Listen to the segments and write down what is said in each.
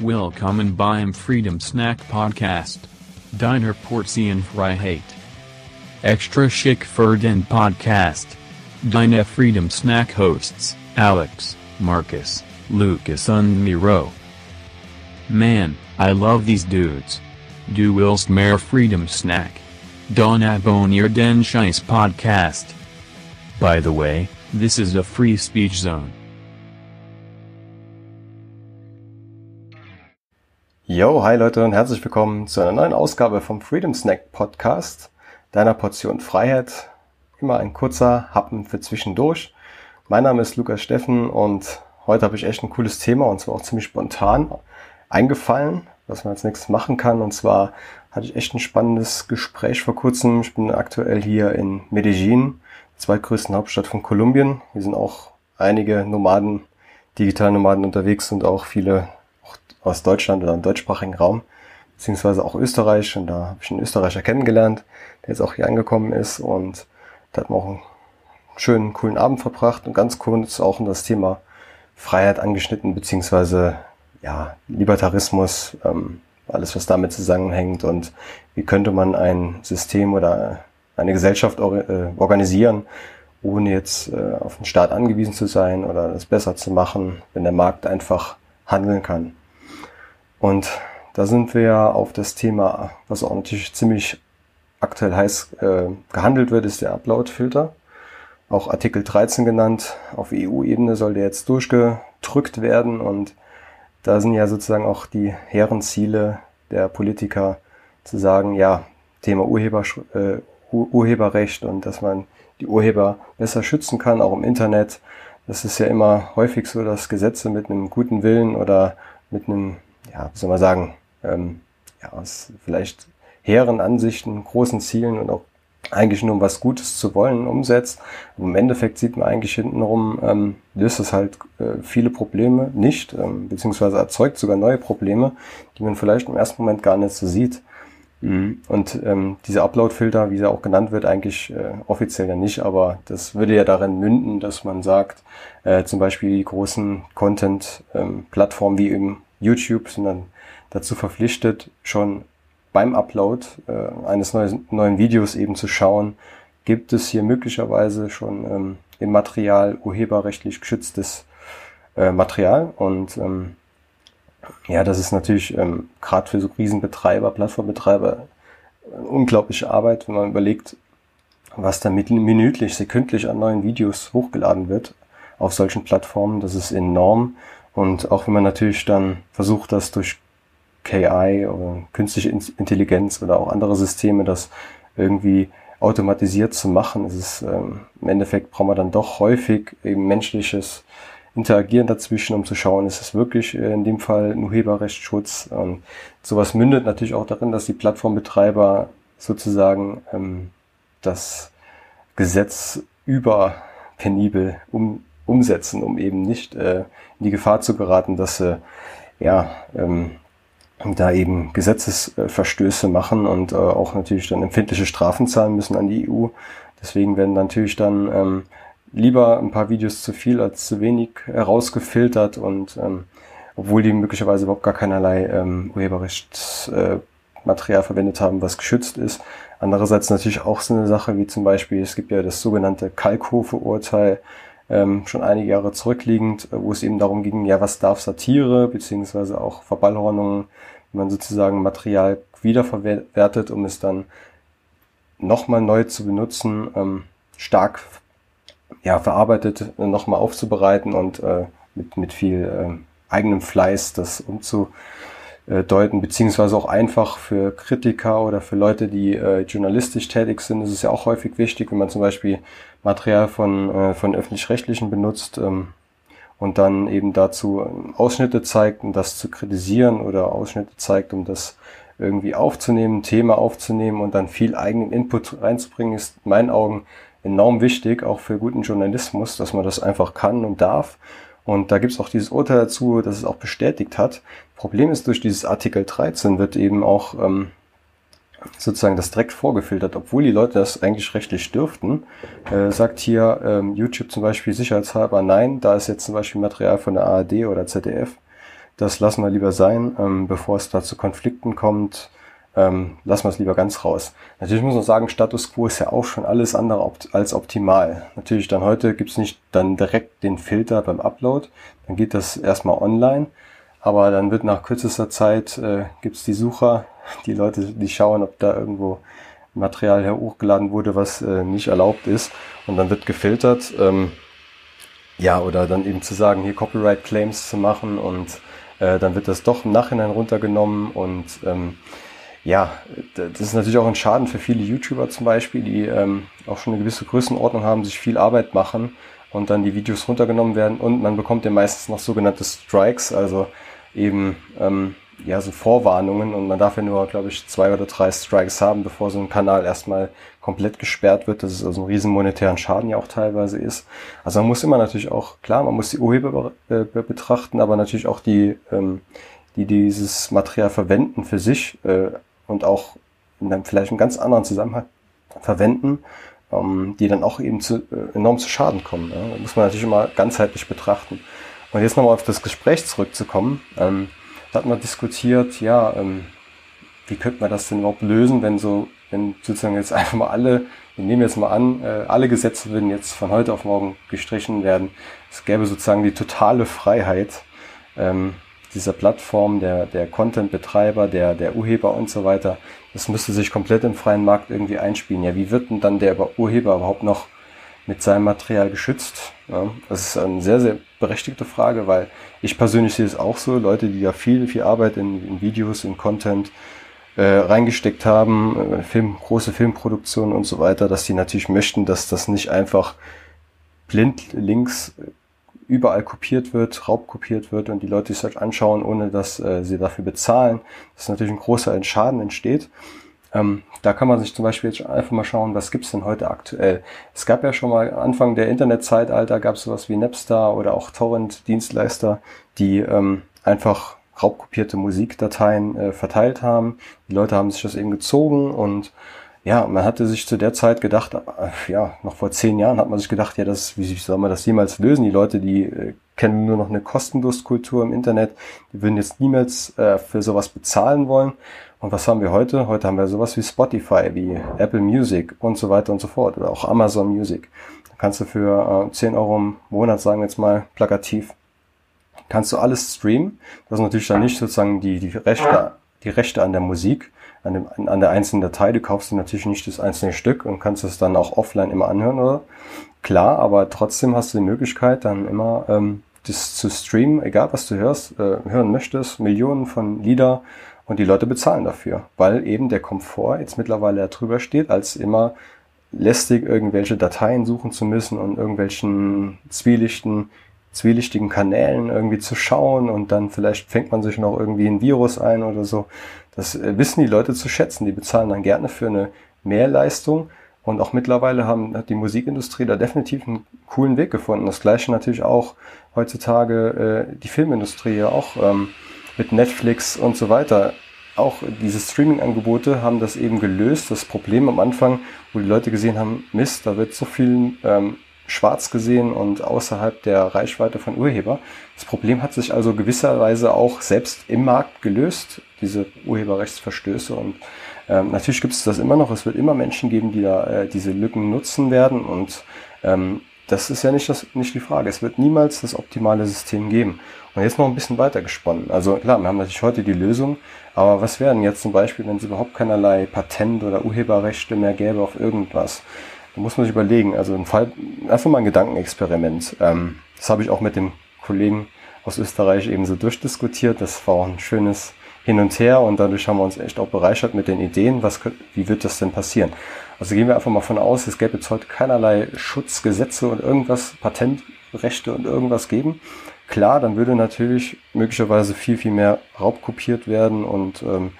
Willkommen beim Freedom Snack Podcast. Deiner Portion Hate. Extra Chic für den Podcast. Deine Freedom Snack Hosts, Alex, Marcus, Lucas and Miro. Man, I love these dudes. Du willst mehr Freedom Snack. Don abonnier den Scheiß Podcast. By the way, this is a free speech zone. Yo, hi Leute und herzlich willkommen zu einer neuen Ausgabe vom Freedom Snack Podcast, deiner Portion Freiheit. Immer ein kurzer Happen für zwischendurch. Mein Name ist Lukas Steffen und heute habe ich echt ein cooles Thema und zwar auch ziemlich spontan eingefallen, was man als nächstes machen kann. Und zwar hatte ich echt ein spannendes Gespräch vor kurzem. Ich bin aktuell hier in Medellin, zweitgrößten Hauptstadt von Kolumbien. Hier sind auch einige Nomaden, Digitalnomaden unterwegs und auch viele aus Deutschland oder im deutschsprachigen Raum, beziehungsweise auch Österreich. Und da habe ich einen Österreicher kennengelernt, der jetzt auch hier angekommen ist. Und da hat man auch einen schönen, coolen Abend verbracht und ganz kurz auch um das Thema Freiheit angeschnitten, beziehungsweise ja, Libertarismus, ähm, alles was damit zusammenhängt und wie könnte man ein System oder eine Gesellschaft or äh, organisieren, ohne jetzt äh, auf den Staat angewiesen zu sein oder das besser zu machen, wenn der Markt einfach handeln kann. Und da sind wir ja auf das Thema, was auch natürlich ziemlich aktuell heiß äh, gehandelt wird, ist der Upload-Filter. Auch Artikel 13 genannt. Auf EU-Ebene soll der jetzt durchgedrückt werden und da sind ja sozusagen auch die Herrenziele der Politiker zu sagen, ja, Thema Urheber, äh, Urheberrecht und dass man die Urheber besser schützen kann, auch im Internet. Das ist ja immer häufig so, dass Gesetze mit einem guten Willen oder mit einem ja, wie soll man sagen, ähm, ja, aus vielleicht hehren Ansichten, großen Zielen und auch eigentlich nur um was Gutes zu wollen umsetzt. Und Im Endeffekt sieht man eigentlich hintenrum, ähm, löst es halt äh, viele Probleme nicht, ähm, beziehungsweise erzeugt sogar neue Probleme, die man vielleicht im ersten Moment gar nicht so sieht. Mhm. Und ähm, dieser Upload-Filter, wie er auch genannt wird, eigentlich äh, offiziell ja nicht, aber das würde ja darin münden, dass man sagt, äh, zum Beispiel die großen Content-Plattformen ähm, wie eben YouTube sind dann dazu verpflichtet, schon beim Upload äh, eines neuen, neuen Videos eben zu schauen, gibt es hier möglicherweise schon ähm, im Material urheberrechtlich geschütztes äh, Material und ähm, ja, das ist natürlich ähm, gerade für so Riesenbetreiber, Plattformbetreiber unglaubliche Arbeit, wenn man überlegt, was da minütlich, sekündlich an neuen Videos hochgeladen wird auf solchen Plattformen. Das ist enorm. Und auch wenn man natürlich dann versucht, das durch KI oder künstliche Intelligenz oder auch andere Systeme das irgendwie automatisiert zu machen, ist es ähm, im Endeffekt braucht man dann doch häufig eben menschliches Interagieren dazwischen, um zu schauen, ist es wirklich äh, in dem Fall ein Urheberrechtsschutz. Und sowas mündet natürlich auch darin, dass die Plattformbetreiber sozusagen ähm, das Gesetz über penibel um, umsetzen, um eben nicht äh, in die Gefahr zu geraten, dass sie ja ähm, da eben Gesetzesverstöße machen und äh, auch natürlich dann empfindliche Strafen zahlen müssen an die EU. Deswegen werden natürlich dann ähm, lieber ein paar Videos zu viel als zu wenig herausgefiltert und ähm, obwohl die möglicherweise überhaupt gar keinerlei ähm, Urheberrechtsmaterial äh, verwendet haben, was geschützt ist. Andererseits natürlich auch so eine Sache wie zum Beispiel, es gibt ja das sogenannte Kalkhofe-Urteil, ähm, schon einige Jahre zurückliegend, äh, wo es eben darum ging, ja, was darf Satire, beziehungsweise auch Verballhornungen, wenn man sozusagen Material wiederverwertet, um es dann nochmal neu zu benutzen, ähm, stark ja, verarbeitet, äh, nochmal aufzubereiten und äh, mit, mit viel äh, eigenem Fleiß das umzu äh, deuten, beziehungsweise auch einfach für Kritiker oder für Leute, die äh, journalistisch tätig sind, ist es ja auch häufig wichtig, wenn man zum Beispiel Material von, äh, von öffentlich-rechtlichen benutzt ähm, und dann eben dazu ähm, Ausschnitte zeigt, um das zu kritisieren oder Ausschnitte zeigt, um das irgendwie aufzunehmen, Thema aufzunehmen und dann viel eigenen Input reinzubringen, ist in meinen Augen enorm wichtig, auch für guten Journalismus, dass man das einfach kann und darf. Und da gibt es auch dieses Urteil dazu, dass es auch bestätigt hat. Problem ist, durch dieses Artikel 13 wird eben auch ähm, sozusagen das direkt vorgefiltert, obwohl die Leute das eigentlich rechtlich dürften, äh, sagt hier ähm, YouTube zum Beispiel sicherheitshalber nein, da ist jetzt zum Beispiel Material von der ARD oder ZDF, das lassen wir lieber sein, ähm, bevor es da zu Konflikten kommt, ähm, lassen wir es lieber ganz raus. Natürlich muss man sagen, Status Quo ist ja auch schon alles andere opt als optimal. Natürlich dann heute gibt's nicht dann direkt den Filter beim Upload, dann geht das erstmal online, aber dann wird nach kürzester Zeit äh, gibt's die Sucher, die Leute, die schauen, ob da irgendwo Material her hochgeladen wurde, was äh, nicht erlaubt ist und dann wird gefiltert. Ähm, ja, oder dann eben zu sagen, hier Copyright Claims zu machen und äh, dann wird das doch im Nachhinein runtergenommen und ähm, ja, das ist natürlich auch ein Schaden für viele YouTuber zum Beispiel, die ähm, auch schon eine gewisse Größenordnung haben, sich viel Arbeit machen und dann die Videos runtergenommen werden und man bekommt ja meistens noch sogenannte Strikes, also eben ähm, ja so Vorwarnungen und man darf ja nur, glaube ich, zwei oder drei Strikes haben, bevor so ein Kanal erstmal komplett gesperrt wird, dass es also einen riesen monetären Schaden ja auch teilweise ist. Also man muss immer natürlich auch, klar, man muss die Urheber äh, betrachten, aber natürlich auch die, ähm, die dieses Material verwenden für sich äh, und auch in einem vielleicht einen ganz anderen Zusammenhang verwenden, ähm, die dann auch eben zu, äh, enorm zu Schaden kommen. Ja? Muss man natürlich immer ganzheitlich betrachten. Und jetzt nochmal auf das Gespräch zurückzukommen. Ähm, da hat man diskutiert, ja, ähm, wie könnte man das denn überhaupt lösen, wenn so, wenn sozusagen jetzt einfach mal alle, wir nehmen jetzt mal an, äh, alle Gesetze würden jetzt von heute auf morgen gestrichen werden. Es gäbe sozusagen die totale Freiheit, ähm, dieser Plattform, der, der Content-Betreiber, der, der Urheber und so weiter, das müsste sich komplett im freien Markt irgendwie einspielen. Ja, wie wird denn dann der Urheber überhaupt noch mit seinem Material geschützt? Ja, das ist eine sehr, sehr berechtigte Frage, weil ich persönlich sehe es auch so, Leute, die ja viel, viel Arbeit in, in Videos, in Content äh, reingesteckt haben, äh, Film, große Filmproduktionen und so weiter, dass die natürlich möchten, dass das nicht einfach blind links überall kopiert wird, raubkopiert wird und die Leute sich das anschauen, ohne dass äh, sie dafür bezahlen, dass natürlich ein großer Schaden entsteht. Ähm, da kann man sich zum Beispiel jetzt einfach mal schauen, was gibt's denn heute aktuell. Es gab ja schon mal Anfang der Internetzeitalter gab es sowas wie Napster oder auch Torrent-Dienstleister, die ähm, einfach raubkopierte Musikdateien äh, verteilt haben. Die Leute haben sich das eben gezogen und ja, man hatte sich zu der Zeit gedacht, äh, ja, noch vor zehn Jahren hat man sich gedacht, ja, das, wie soll man das jemals lösen? Die Leute, die äh, kennen nur noch eine Kostenlustkultur im Internet, die würden jetzt niemals äh, für sowas bezahlen wollen. Und was haben wir heute? Heute haben wir sowas wie Spotify, wie Apple Music und so weiter und so fort oder auch Amazon Music. Da kannst du für äh, 10 Euro im Monat, sagen wir jetzt mal plakativ, kannst du alles streamen. Das ist natürlich dann nicht sozusagen die, die Rechte, die Rechte an der Musik, an, dem, an der einzelnen Datei. Du kaufst dir natürlich nicht das einzelne Stück und kannst es dann auch offline immer anhören, oder? Klar, aber trotzdem hast du die Möglichkeit, dann immer ähm, das zu streamen, egal was du hörst, äh, hören möchtest, Millionen von Lieder und die Leute bezahlen dafür, weil eben der Komfort jetzt mittlerweile drüber steht, als immer lästig irgendwelche Dateien suchen zu müssen und irgendwelchen zwielichten zwielichtigen Kanälen irgendwie zu schauen und dann vielleicht fängt man sich noch irgendwie ein Virus ein oder so. Das äh, wissen die Leute zu schätzen. Die bezahlen dann gerne für eine Mehrleistung. Und auch mittlerweile haben, hat die Musikindustrie da definitiv einen coolen Weg gefunden. Das gleiche natürlich auch heutzutage äh, die Filmindustrie ja auch ähm, mit Netflix und so weiter. Auch diese Streaming-Angebote haben das eben gelöst. Das Problem am Anfang, wo die Leute gesehen haben, Mist, da wird so viel ähm, schwarz gesehen und außerhalb der Reichweite von Urheber. Das Problem hat sich also gewisserweise auch selbst im Markt gelöst, diese Urheberrechtsverstöße. Und ähm, natürlich gibt es das immer noch. Es wird immer Menschen geben, die da äh, diese Lücken nutzen werden. Und ähm, das ist ja nicht, das, nicht die Frage. Es wird niemals das optimale System geben. Und jetzt noch ein bisschen weiter gesponnen. Also klar, wir haben natürlich heute die Lösung, aber was wären jetzt zum Beispiel, wenn es überhaupt keinerlei Patent- oder Urheberrechte mehr gäbe auf irgendwas? Da muss man sich überlegen. Also ein Fall, einfach mal ein Gedankenexperiment. Ähm, das habe ich auch mit dem Kollegen aus Österreich eben so durchdiskutiert. Das war auch ein schönes Hin und Her und dadurch haben wir uns echt auch bereichert mit den Ideen, was, wie wird das denn passieren. Also gehen wir einfach mal von aus, es gäbe jetzt heute keinerlei Schutzgesetze und irgendwas, Patentrechte und irgendwas geben. Klar, dann würde natürlich möglicherweise viel, viel mehr Raub kopiert werden und ähm,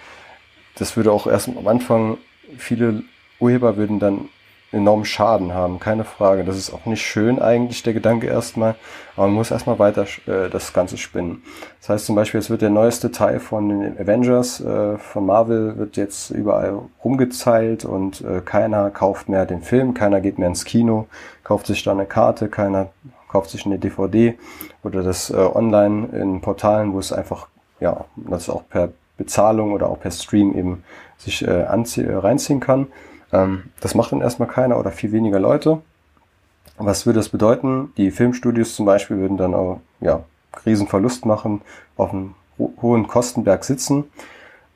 das würde auch erst am Anfang, viele Urheber würden dann enormen Schaden haben, keine Frage. Das ist auch nicht schön eigentlich, der Gedanke erstmal, aber man muss erstmal weiter äh, das Ganze spinnen. Das heißt zum Beispiel, es wird der neueste Teil von den Avengers äh, von Marvel wird jetzt überall rumgezeilt und äh, keiner kauft mehr den Film, keiner geht mehr ins Kino, kauft sich da eine Karte, keiner kauft sich eine DVD oder das äh, online in Portalen, wo es einfach ja, das auch per Bezahlung oder auch per Stream eben sich äh, anzie reinziehen kann. Ähm, das macht dann erstmal keiner oder viel weniger Leute. Was würde das bedeuten? Die Filmstudios zum Beispiel würden dann auch ja, Riesenverlust machen, auf einem ho hohen Kostenberg sitzen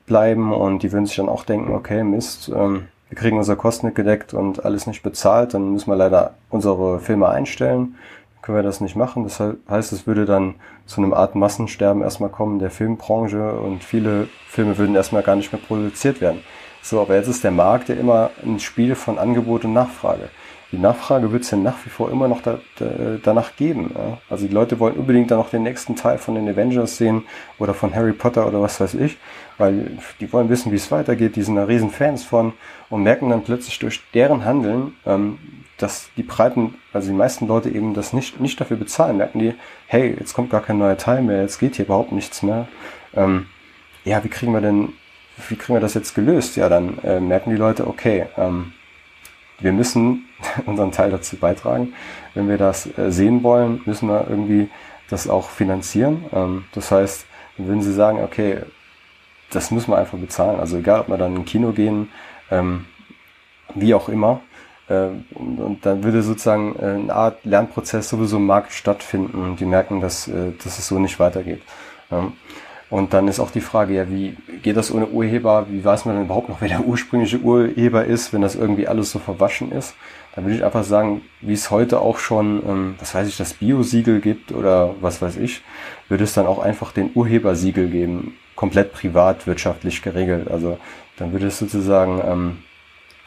bleiben und die würden sich dann auch denken, okay, Mist, ähm, wir kriegen unsere Kosten nicht gedeckt und alles nicht bezahlt, dann müssen wir leider unsere Filme einstellen, können wir das nicht machen. Das heißt, es würde dann zu einem Art Massensterben erstmal kommen der Filmbranche und viele Filme würden erstmal gar nicht mehr produziert werden. So, aber jetzt ist der Markt ja immer ein Spiel von Angebot und Nachfrage die Nachfrage wird es ja nach wie vor immer noch da, da, danach geben. Ja? Also die Leute wollen unbedingt dann noch den nächsten Teil von den Avengers sehen oder von Harry Potter oder was weiß ich, weil die wollen wissen, wie es weitergeht, die sind da riesen Fans von und merken dann plötzlich durch deren Handeln, ähm, dass die breiten, also die meisten Leute eben das nicht, nicht dafür bezahlen, merken die, hey, jetzt kommt gar kein neuer Teil mehr, jetzt geht hier überhaupt nichts mehr. Ähm, ja, wie kriegen wir denn, wie kriegen wir das jetzt gelöst? Ja, dann äh, merken die Leute, okay, ähm, wir müssen unseren Teil dazu beitragen. Wenn wir das äh, sehen wollen, müssen wir irgendwie das auch finanzieren. Ähm, das heißt, wenn Sie sagen, okay, das müssen wir einfach bezahlen. Also egal, ob wir dann in Kino gehen, ähm, wie auch immer. Äh, und, dann würde sozusagen äh, eine Art Lernprozess sowieso im Markt stattfinden und die merken, dass, dass es so nicht weitergeht. Und dann ist auch die Frage, ja, wie geht das ohne Urheber? Wie weiß man denn überhaupt noch, wer der ursprüngliche Urheber ist, wenn das irgendwie alles so verwaschen ist? Da würde ich einfach sagen, wie es heute auch schon, ähm, was weiß ich, das Bio-Siegel gibt oder was weiß ich, würde es dann auch einfach den Urhebersiegel geben, komplett privat, wirtschaftlich geregelt. Also dann würde es sozusagen, ähm,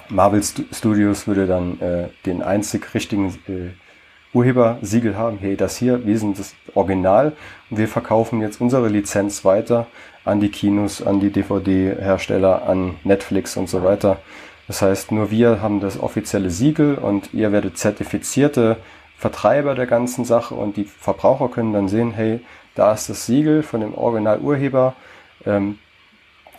Marvel Studios würde dann äh, den einzig richtigen äh, Urhebersiegel haben, hey, das hier, wir sind das Original. Und wir verkaufen jetzt unsere Lizenz weiter an die Kinos, an die DVD-Hersteller, an Netflix und so weiter. Das heißt, nur wir haben das offizielle Siegel und ihr werdet zertifizierte Vertreiber der ganzen Sache und die Verbraucher können dann sehen, hey, da ist das Siegel von dem Originalurheber, ähm,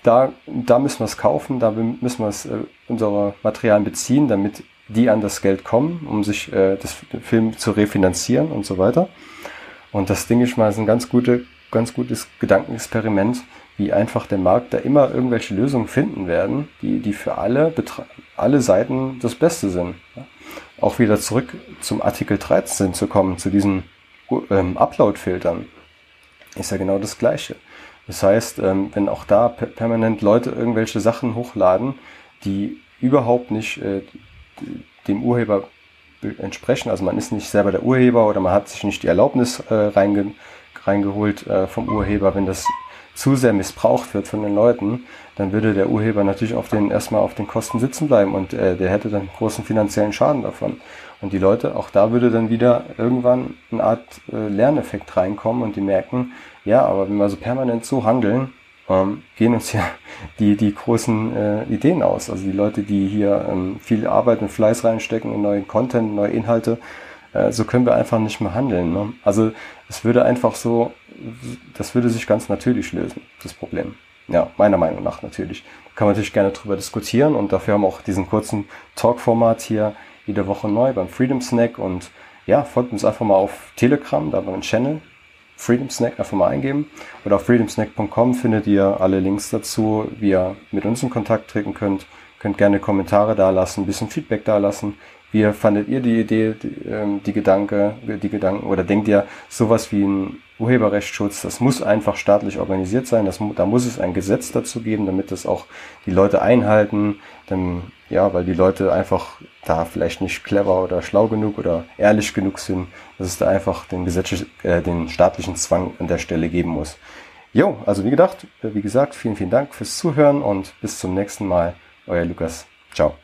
da, da müssen wir es kaufen, da müssen wir es, äh, unsere Materialien beziehen, damit die an das Geld kommen, um sich äh, das Film zu refinanzieren und so weiter. Und das Ding ich mal ist ein ganz gute, ganz gutes Gedankenexperiment, wie einfach der Markt da immer irgendwelche Lösungen finden werden, die, die für alle, alle Seiten das Beste sind. Auch wieder zurück zum Artikel 13 zu kommen, zu diesen ähm, Upload-Filtern, ist ja genau das Gleiche. Das heißt, ähm, wenn auch da permanent Leute irgendwelche Sachen hochladen, die überhaupt nicht äh, dem Urheber entsprechen. Also man ist nicht selber der Urheber oder man hat sich nicht die Erlaubnis äh, reinge reingeholt äh, vom Urheber. Wenn das zu sehr missbraucht wird von den Leuten, dann würde der Urheber natürlich auf den erstmal auf den Kosten sitzen bleiben und äh, der hätte dann großen finanziellen Schaden davon. Und die Leute, auch da würde dann wieder irgendwann eine Art äh, Lerneffekt reinkommen und die merken, ja, aber wenn wir so permanent so handeln, ähm, gehen uns ja die, die großen äh, Ideen aus. Also die Leute, die hier ähm, viel Arbeit und Fleiß reinstecken in neuen Content, neue Inhalte, äh, so können wir einfach nicht mehr handeln. Ne? Also es würde einfach so, das würde sich ganz natürlich lösen, das Problem. Ja, meiner Meinung nach natürlich. Kann man natürlich gerne drüber diskutieren und dafür haben wir auch diesen kurzen Talk-Format hier jede Woche neu beim Freedom Snack und ja, folgt uns einfach mal auf Telegram, da haben wir einen Channel, Freedom Snack einfach mal eingeben. Oder auf freedomsnack.com findet ihr alle Links dazu, wie ihr mit uns in Kontakt treten könnt. Könnt gerne Kommentare da lassen, ein bisschen Feedback da lassen. Wie fandet ihr die Idee, die, ähm, die Gedanke, die Gedanken, oder denkt ihr, sowas wie ein Urheberrechtsschutz, das muss einfach staatlich organisiert sein, das, da muss es ein Gesetz dazu geben, damit das auch die Leute einhalten, dann, ja, weil die Leute einfach da vielleicht nicht clever oder schlau genug oder ehrlich genug sind, dass es da einfach den gesetzlich, äh, den staatlichen Zwang an der Stelle geben muss. Jo, also wie gedacht, wie gesagt, vielen, vielen Dank fürs Zuhören und bis zum nächsten Mal. Euer Lukas. Ciao.